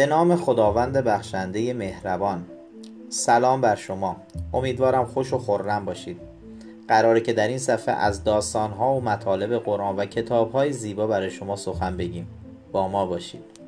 به نام خداوند بخشنده مهربان. سلام بر شما. امیدوارم خوش و خورم باشید. قراره که در این صفحه از داستانها و مطالب قرآن و کتابهای زیبا برای شما سخن بگیم. با ما باشید.